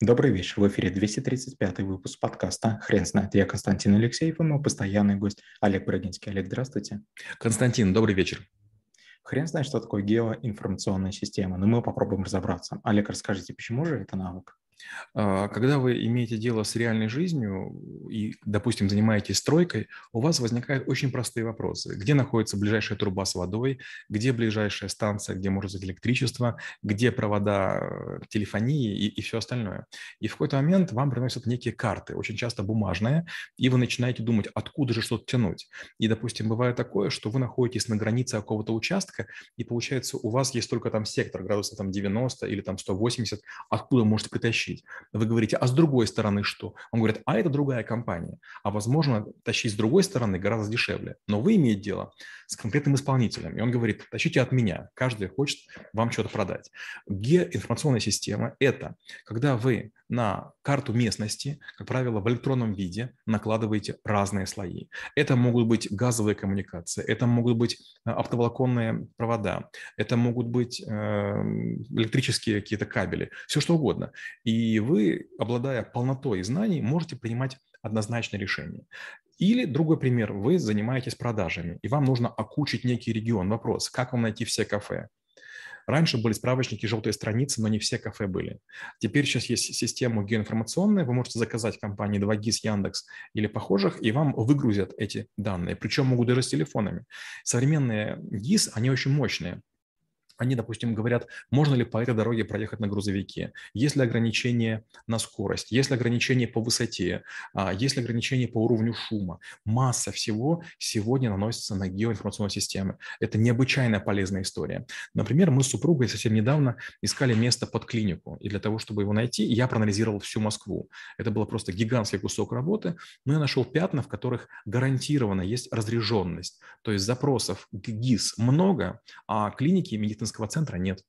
Добрый вечер. В эфире 235 выпуск подкаста «Хрен знает». Я Константин Алексеев и мой постоянный гость Олег Брагинский. Олег, здравствуйте. Константин, добрый вечер. Хрен знает, что такое геоинформационная система, но мы попробуем разобраться. Олег, расскажите, почему же это навык? А, когда вы имеете дело с реальной жизнью и, допустим, занимаетесь стройкой, у вас возникают очень простые вопросы. Где находится ближайшая труба с водой, где ближайшая станция, где может быть электричество, где провода э, телефонии и, и все остальное. И в какой-то момент вам приносят некие карты, очень часто бумажные, и вы начинаете думать, откуда же что-то тянуть. И, допустим, бывает такое, что вы находитесь на границе какого-то участка, и получается, у вас есть только там сектор градусов там 90 или там 180, откуда можете притащить тащить. Вы говорите, а с другой стороны что? Он говорит, а это другая компания. А возможно, тащить с другой стороны гораздо дешевле. Но вы имеете дело с конкретным исполнителем. И он говорит, тащите от меня. Каждый хочет вам что-то продать. Геоинформационная система – это когда вы на карту местности, как правило, в электронном виде накладываете разные слои. Это могут быть газовые коммуникации, это могут быть э, оптоволоконные провода, это могут быть эм, электрические какие-то кабели, все что угодно. И вы, обладая полнотой знаний, можете принимать однозначное решение. Или другой пример, вы занимаетесь продажами, и вам нужно окучить некий регион. Вопрос, как вам найти все кафе? Раньше были справочники, желтые страницы, но не все кафе были. Теперь сейчас есть система геоинформационная, вы можете заказать компании 2GIS, Яндекс или похожих, и вам выгрузят эти данные, причем могут даже с телефонами. Современные GIS, они очень мощные они, допустим, говорят, можно ли по этой дороге проехать на грузовике, есть ли ограничения на скорость, есть ли ограничения по высоте, а, есть ли ограничения по уровню шума. Масса всего сегодня наносится на геоинформационные системы. Это необычайно полезная история. Например, мы с супругой совсем недавно искали место под клинику, и для того, чтобы его найти, я проанализировал всю Москву. Это было просто гигантский кусок работы, но я нашел пятна, в которых гарантированно есть разряженность. То есть запросов к ГИС много, а клиники медицинские медицинского центра нет.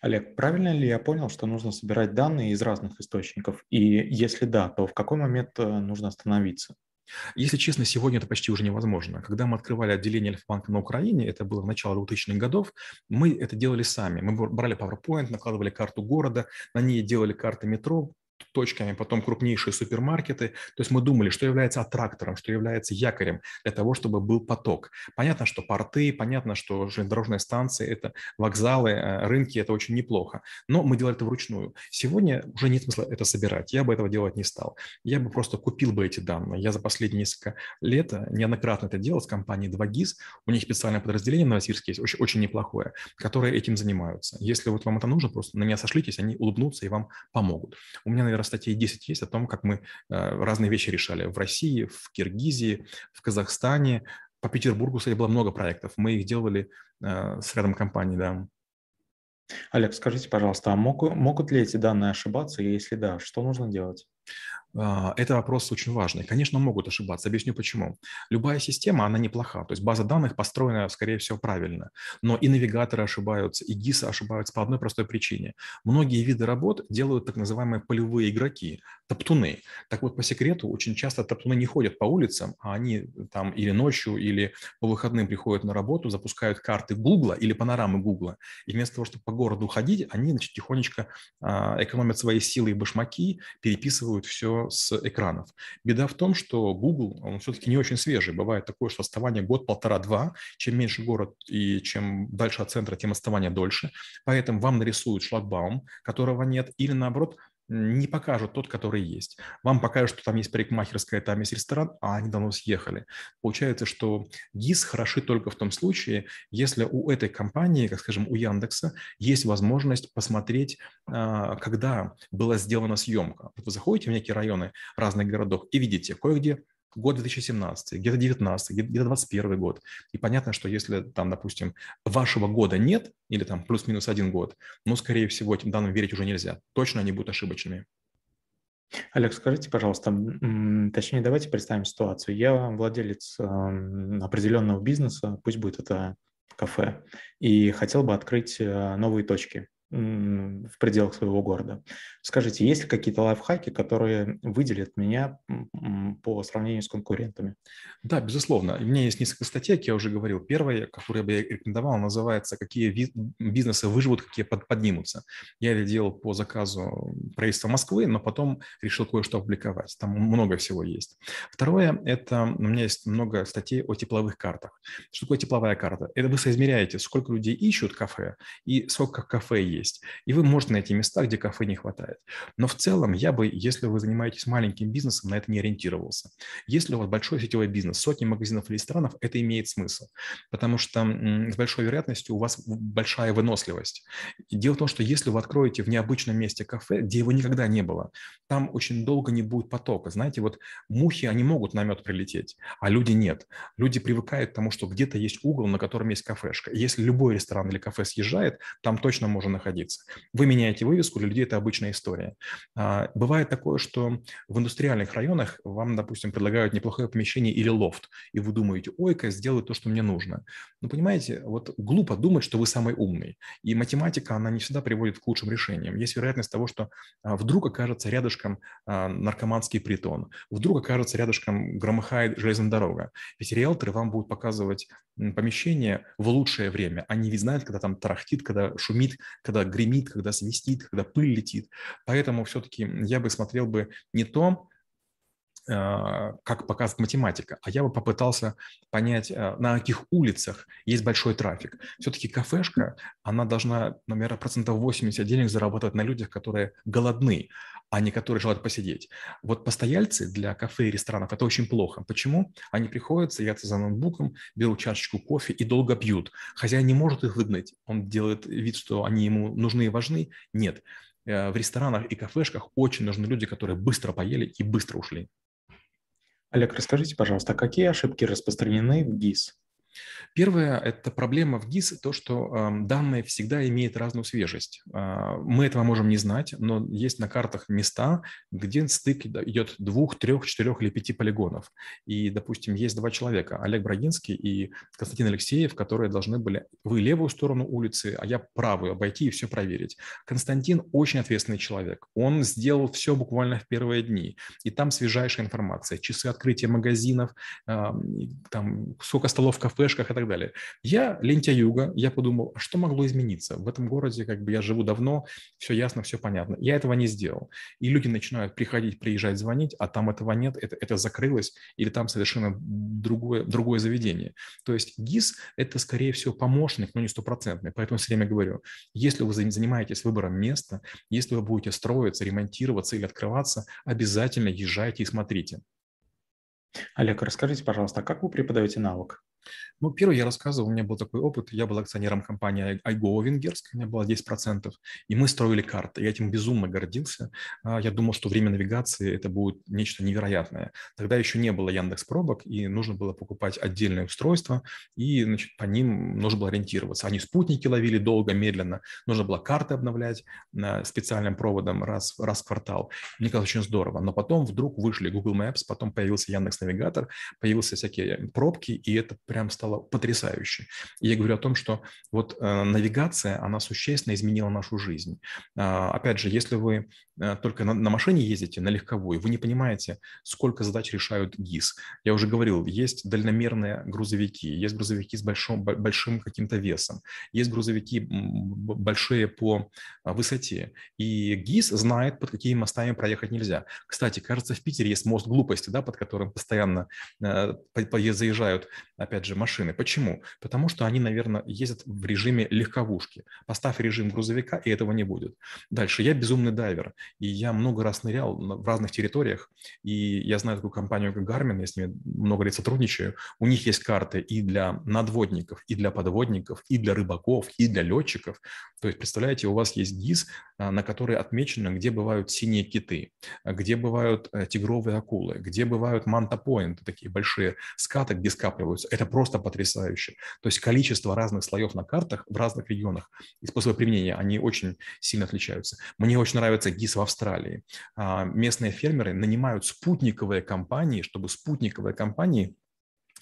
Олег, правильно ли я понял, что нужно собирать данные из разных источников? И если да, то в какой момент э, нужно остановиться? Если честно, сегодня это почти уже невозможно. Когда мы открывали отделение Альфа-банка на Украине, это было в начале 2000-х годов, мы это делали сами. Мы брали PowerPoint, накладывали карту города, на ней делали карты метро, точками, потом крупнейшие супермаркеты. То есть мы думали, что является аттрактором, что является якорем для того, чтобы был поток. Понятно, что порты, понятно, что железнодорожные станции, это вокзалы, э, рынки, это очень неплохо. Но мы делали это вручную. Сегодня уже нет смысла это собирать. Я бы этого делать не стал. Я бы просто купил бы эти данные. Я за последние несколько лет э, неоднократно это делал с компанией 2GIS. У них специальное подразделение в Новосибирске есть, очень, очень неплохое, которое этим занимаются. Если вот вам это нужно, просто на меня сошлитесь, они улыбнутся и вам помогут. У меня, наверное, статей 10 есть о том, как мы э, разные вещи решали в России, в Киргизии, в Казахстане. По Петербургу, кстати, было много проектов. Мы их делали э, с рядом компаний, да. Олег, скажите, пожалуйста, а могут, могут ли эти данные ошибаться, и если да, что нужно делать? А, это вопрос очень важный. Конечно, могут ошибаться. Объясню почему. Любая система, она неплоха. То есть база данных построена, скорее всего, правильно. Но и навигаторы ошибаются, и ГИСы ошибаются по одной простой причине. Многие виды работ делают так называемые полевые игроки, топтуны. Так вот, по секрету, очень часто топтуны не ходят по улицам, а они там или ночью, или по выходным приходят на работу, запускают карты Гугла или панорамы Гугла. И вместо того, чтобы по городу ходить, они значит, тихонечко а, экономят свои силы и башмаки, переписывают все с экранов. Беда в том, что Google, он все-таки не очень свежий. Бывает такое, что отставание год, полтора, два. Чем меньше город и чем дальше от центра, тем отставание дольше. Поэтому вам нарисуют шлагбаум, которого нет, или наоборот не покажут тот, который есть. Вам покажут, что там есть парикмахерская, там есть ресторан, а они давно съехали. Получается, что ГИС хороши только в том случае, если у этой компании, как скажем, у Яндекса, есть возможность посмотреть, а, когда была сделана съемка. Вы заходите в некие районы разных городов и видите, кое-где год 2017, где-то 19, где-то 21 год. И понятно, что если там, допустим, вашего года нет, или там плюс-минус один год, ну, скорее всего, этим данным верить уже нельзя. Точно они будут ошибочными. Олег, скажите, пожалуйста, точнее, давайте представим ситуацию. Я владелец эм, определенного бизнеса, пусть будет это кафе, и хотел бы открыть э, новые точки в пределах своего города. Скажите, есть ли какие-то лайфхаки, которые выделят меня по сравнению с конкурентами? Да, безусловно. У меня есть несколько статей, как я уже говорил. Первая, которую я бы рекомендовал, называется «Какие бизнесы выживут, какие поднимутся». Я это делал по заказу правительства Москвы, но потом решил кое-что опубликовать. Там много всего есть. Второе – это у меня есть много статей о тепловых картах. Что такое тепловая карта? Это вы соизмеряете, сколько людей ищут кафе и сколько кафе есть есть. И вы можете найти места, где кафе не хватает. Но в целом я бы, если вы занимаетесь маленьким бизнесом, на это не ориентировался. Если у вас большой сетевой бизнес, сотни магазинов или ресторанов, это имеет смысл. Потому что с большой вероятностью у вас большая выносливость. Дело в том, что если вы откроете в необычном месте кафе, где его никогда не было, там очень долго не будет потока. Знаете, вот мухи, они могут на мед прилететь, а люди нет. Люди привыкают к тому, что где-то есть угол, на котором есть кафешка. Если любой ресторан или кафе съезжает, там точно можно находиться находиться. Вы меняете вывеску, для людей это обычная история. А, бывает такое, что в индустриальных районах вам, допустим, предлагают неплохое помещение или лофт, и вы думаете, ой-ка, сделаю то, что мне нужно. Но понимаете, вот глупо думать, что вы самый умный. И математика, она не всегда приводит к лучшим решениям. Есть вероятность того, что а, вдруг окажется рядышком а, наркоманский притон, вдруг окажется рядышком громыхает железная дорога. Ведь риэлторы вам будут показывать помещение в лучшее время. Они ведь знают, когда там тарахтит, когда шумит, когда гремит, когда свистит, когда пыль летит. Поэтому все-таки я бы смотрел бы не то, как показывает математика, а я бы попытался понять, а, на каких улицах есть большой трафик. Все-таки кафешка, она должна, наверное, процентов 80 денег зарабатывать на людях, которые голодны, а не которые желают посидеть. Вот постояльцы для кафе и ресторанов – это очень плохо. Почему? Они приходят, садятся за ноутбуком, берут чашечку кофе и долго пьют. Хозяин не может их выгнать. Он делает вид, что они ему нужны и важны. Нет. Э, в ресторанах и кафешках очень нужны люди, которые быстро поели и быстро ушли. Олег, расскажите, пожалуйста, какие ошибки распространены в ГИС? Первое – это проблема в ГИС, то, что э, данные всегда имеют разную свежесть. Э, мы этого можем не знать, но есть на картах места, где стык идет двух, трех, четырех или пяти полигонов. И, допустим, есть два человека, Олег Брагинский и Константин Алексеев, которые должны были вы левую сторону улицы, а я правую обойти и все проверить. Константин очень ответственный человек. Он сделал все буквально в первые дни. И там свежайшая информация. Часы открытия магазинов, э, там сколько столов кафе, флешках и так далее. Я лентяюга, я подумал, а что могло измениться? В этом городе как бы я живу давно, все ясно, все понятно. Я этого не сделал. И люди начинают приходить, приезжать, звонить, а там этого нет, это, это закрылось, или там совершенно другое, другое заведение. То есть ГИС – это, скорее всего, помощник, но не стопроцентный. Поэтому все время говорю, если вы занимаетесь выбором места, если вы будете строиться, ремонтироваться или открываться, обязательно езжайте и смотрите. Олег, расскажите, пожалуйста, а как вы преподаете навык? Ну, первый я рассказывал, у меня был такой опыт. Я был акционером компании iGo венгерской, у меня было 10%, и мы строили карты. Я этим безумно гордился. А, я думал, что время навигации – это будет нечто невероятное. Тогда еще не было Яндекс пробок, и нужно было покупать отдельное устройство, и значит, по ним нужно было ориентироваться. Они спутники ловили долго, медленно. Нужно было карты обновлять специальным проводом раз, раз в квартал. Мне казалось очень здорово. Но потом вдруг вышли Google Maps, потом появился Яндекс Навигатор, появился всякие пробки, и это прям стало потрясающе. И я говорю о том, что вот э, навигация, она существенно изменила нашу жизнь. Э, опять же, если вы э, только на, на машине ездите, на легковой, вы не понимаете, сколько задач решают ГИС. Я уже говорил, есть дальномерные грузовики, есть грузовики с большим, большим каким-то весом, есть грузовики большие по а, высоте. И ГИС знает, под какими мостами проехать нельзя. Кстати, кажется, в Питере есть мост глупости, да, под которым постоянно э, заезжают, опять же, машины. Почему? Потому что они, наверное, ездят в режиме легковушки. Поставь режим грузовика, и этого не будет. Дальше. Я безумный дайвер, и я много раз нырял в разных территориях, и я знаю такую компанию, как Garmin, я с ними много лет сотрудничаю. У них есть карты и для надводников, и для подводников, и для рыбаков, и для летчиков. То есть, представляете, у вас есть ГИС, а, на которой отмечено, где бывают синие киты, где бывают э, тигровые акулы, где бывают манта-поинты, такие большие скаты, где скапливаются. Это просто потрясающе. То есть количество разных слоев на картах в разных регионах и способы применения, они очень сильно отличаются. Мне очень нравится ГИС в Австралии. А, местные фермеры нанимают спутниковые компании, чтобы спутниковые компании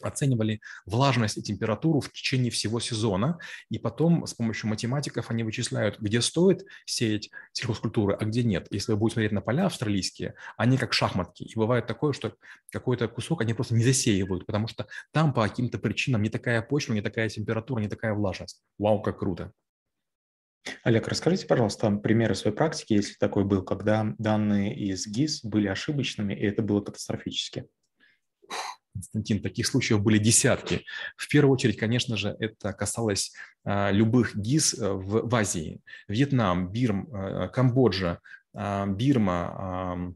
оценивали влажность и температуру в течение всего сезона, и потом с помощью математиков они вычисляют, где стоит сеять сельхозкультуры, а где нет. Если вы будете смотреть на поля австралийские, они как шахматки, и бывает такое, что какой-то кусок они просто не засеивают, потому что там по каким-то причинам не такая почва, не такая температура, не такая влажность. Вау, как круто! Олег, расскажите, пожалуйста, примеры своей практики, если такой был, когда данные из ГИС были ошибочными, и это было катастрофически. Константин, таких случаев были десятки. В первую очередь, конечно же, это касалось а, любых ГИС э, в, в Азии. Вьетнам, Бирм, а, Камбоджа, а, Бирма.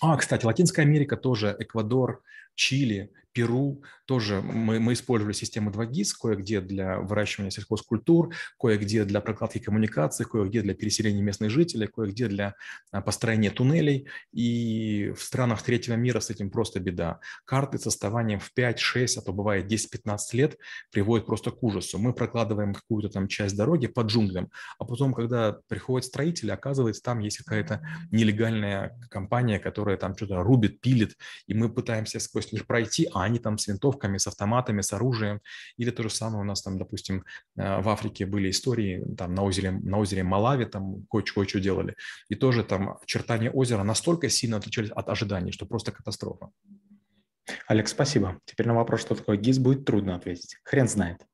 А, кстати, Латинская Америка тоже, Эквадор, Чили, Перу тоже мы, мы использовали систему 2GIS кое-где для выращивания сельхозкультур, кое-где для прокладки коммуникаций, кое-где для переселения местных жителей, кое-где для а, построения туннелей. И в странах третьего мира с этим просто беда. Карты с отставанием в 5, 6, а то бывает 10-15 лет приводят просто к ужасу. Мы прокладываем какую-то там часть дороги под джунглям, а потом, когда приходят строители, оказывается, там есть какая-то нелегальная компания, которая там что-то рубит, пилит, и мы пытаемся сквозь них пройти, а они там с винтовками, с автоматами, с оружием. Или то же самое у нас там, допустим, э, в Африке были истории, там на озере, на озере Малави там кое-что делали. И тоже там очертания озера настолько сильно отличались от ожиданий, что просто катастрофа. Олег, спасибо. Теперь на вопрос, что такое ГИС, будет трудно ответить. Хрен знает.